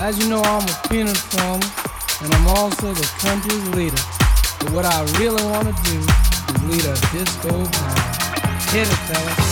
As you know, I'm a peanut farmer, and I'm also the country's leader. But what I really want to do is lead a disco band. Hit it, fellas.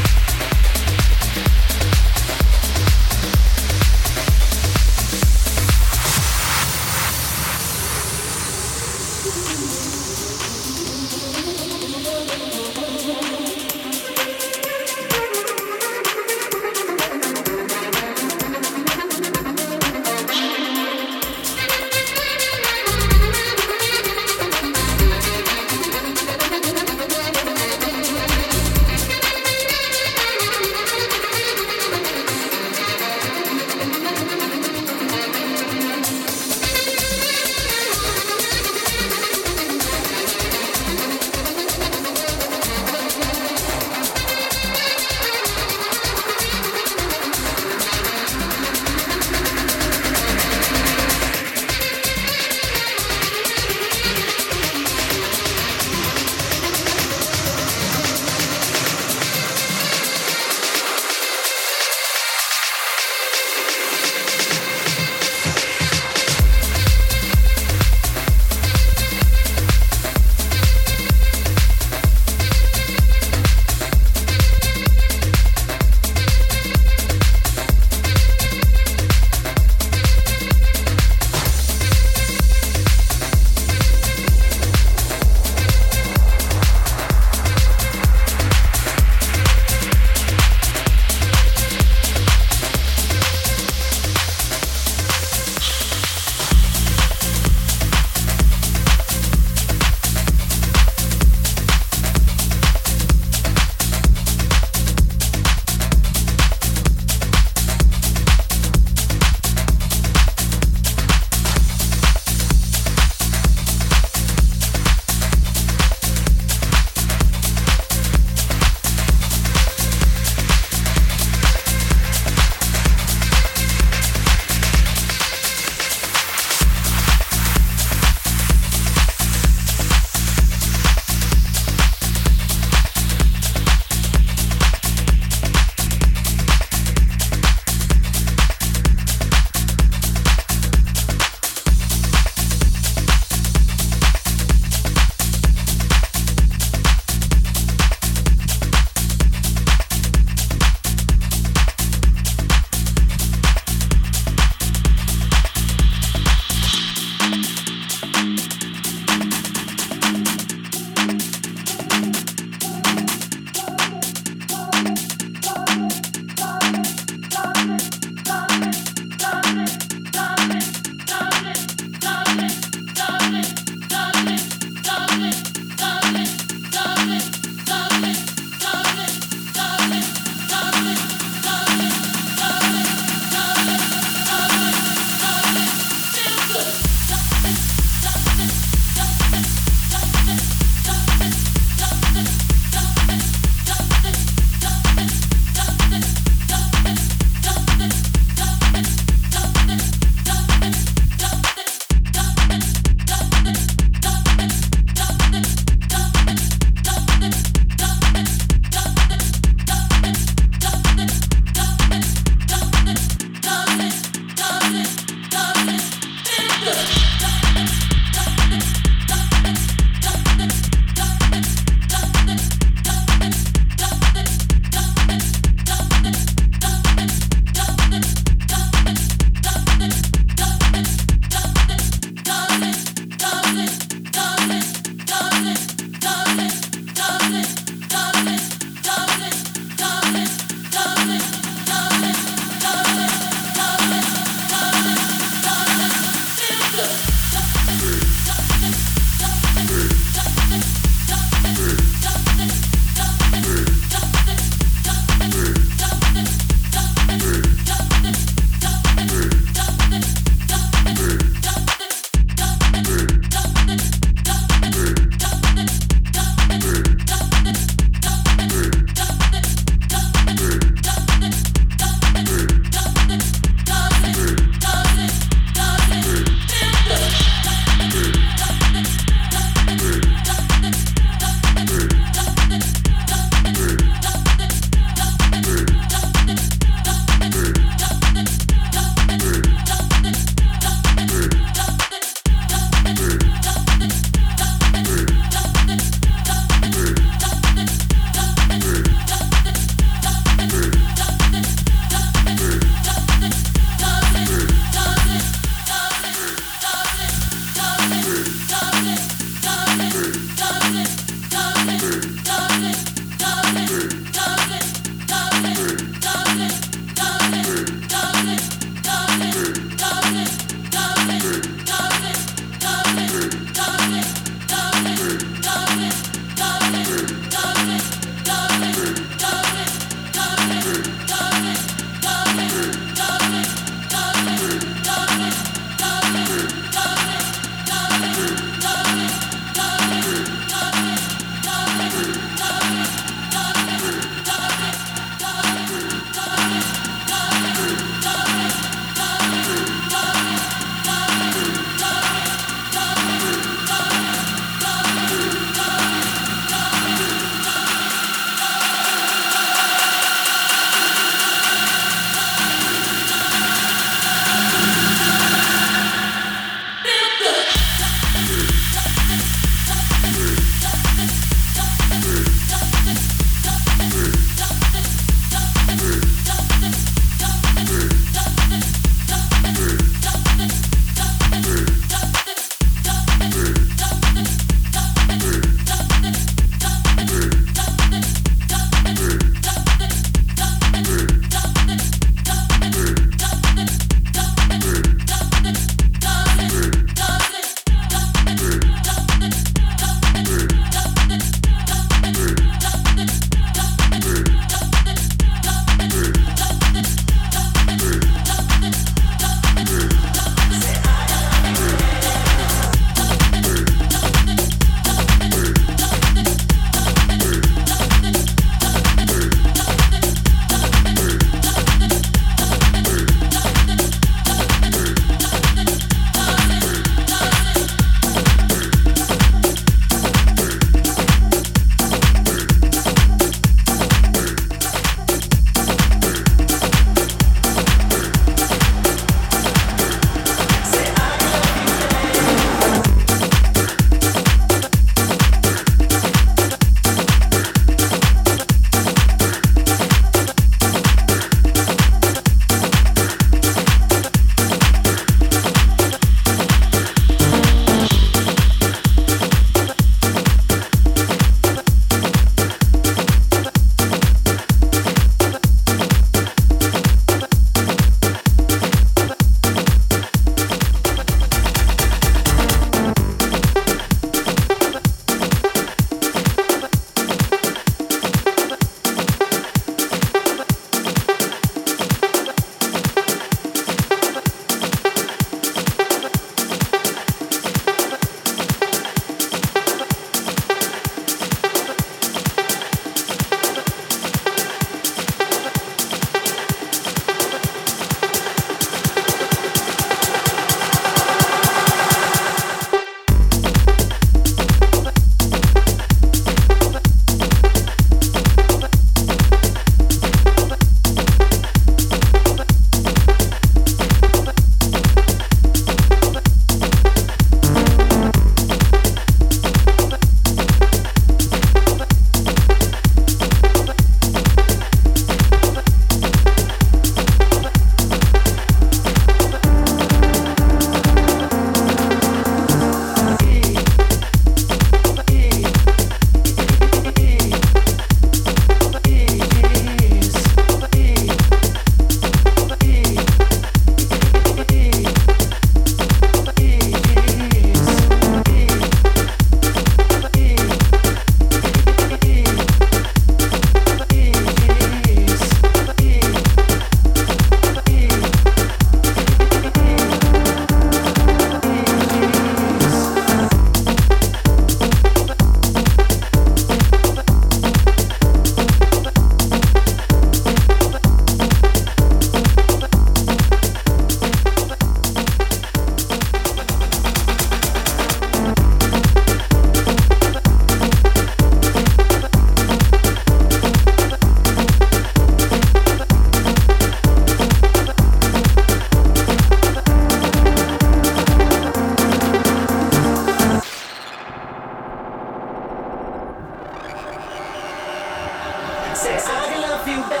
love you.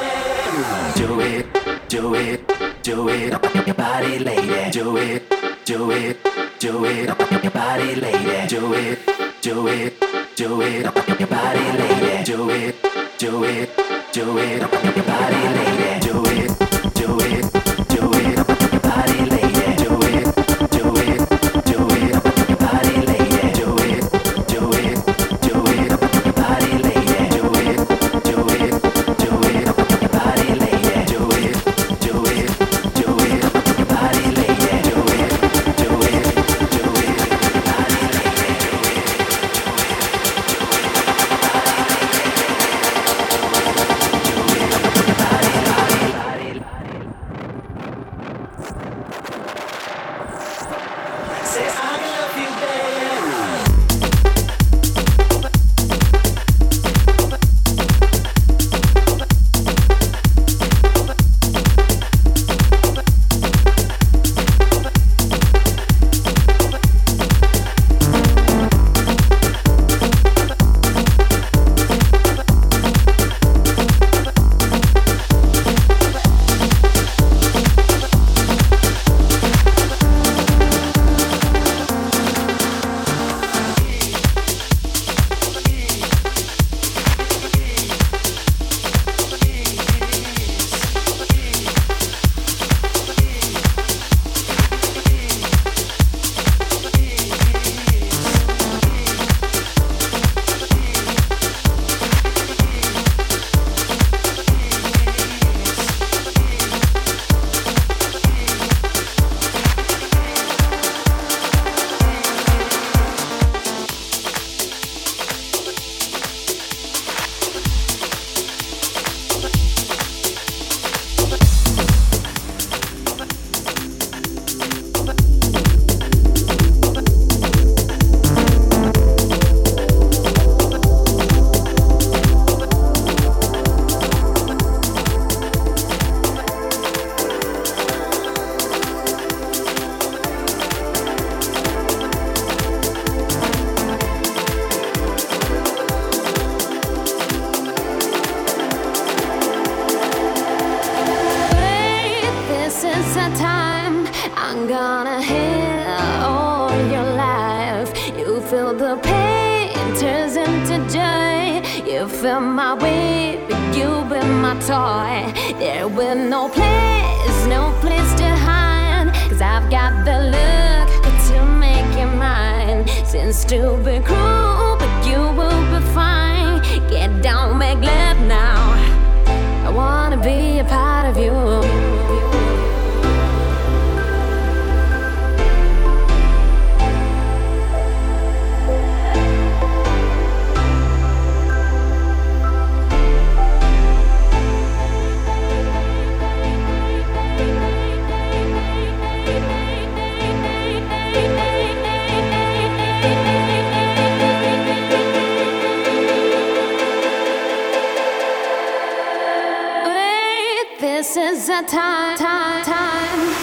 Do it, do it, do it on your body, lady. Do it, do it, do it on your body, lady. Do it, do it, do it on your body, lady. Do it, do it, do it on your body, lady. Do it, do it. is the time, time, time.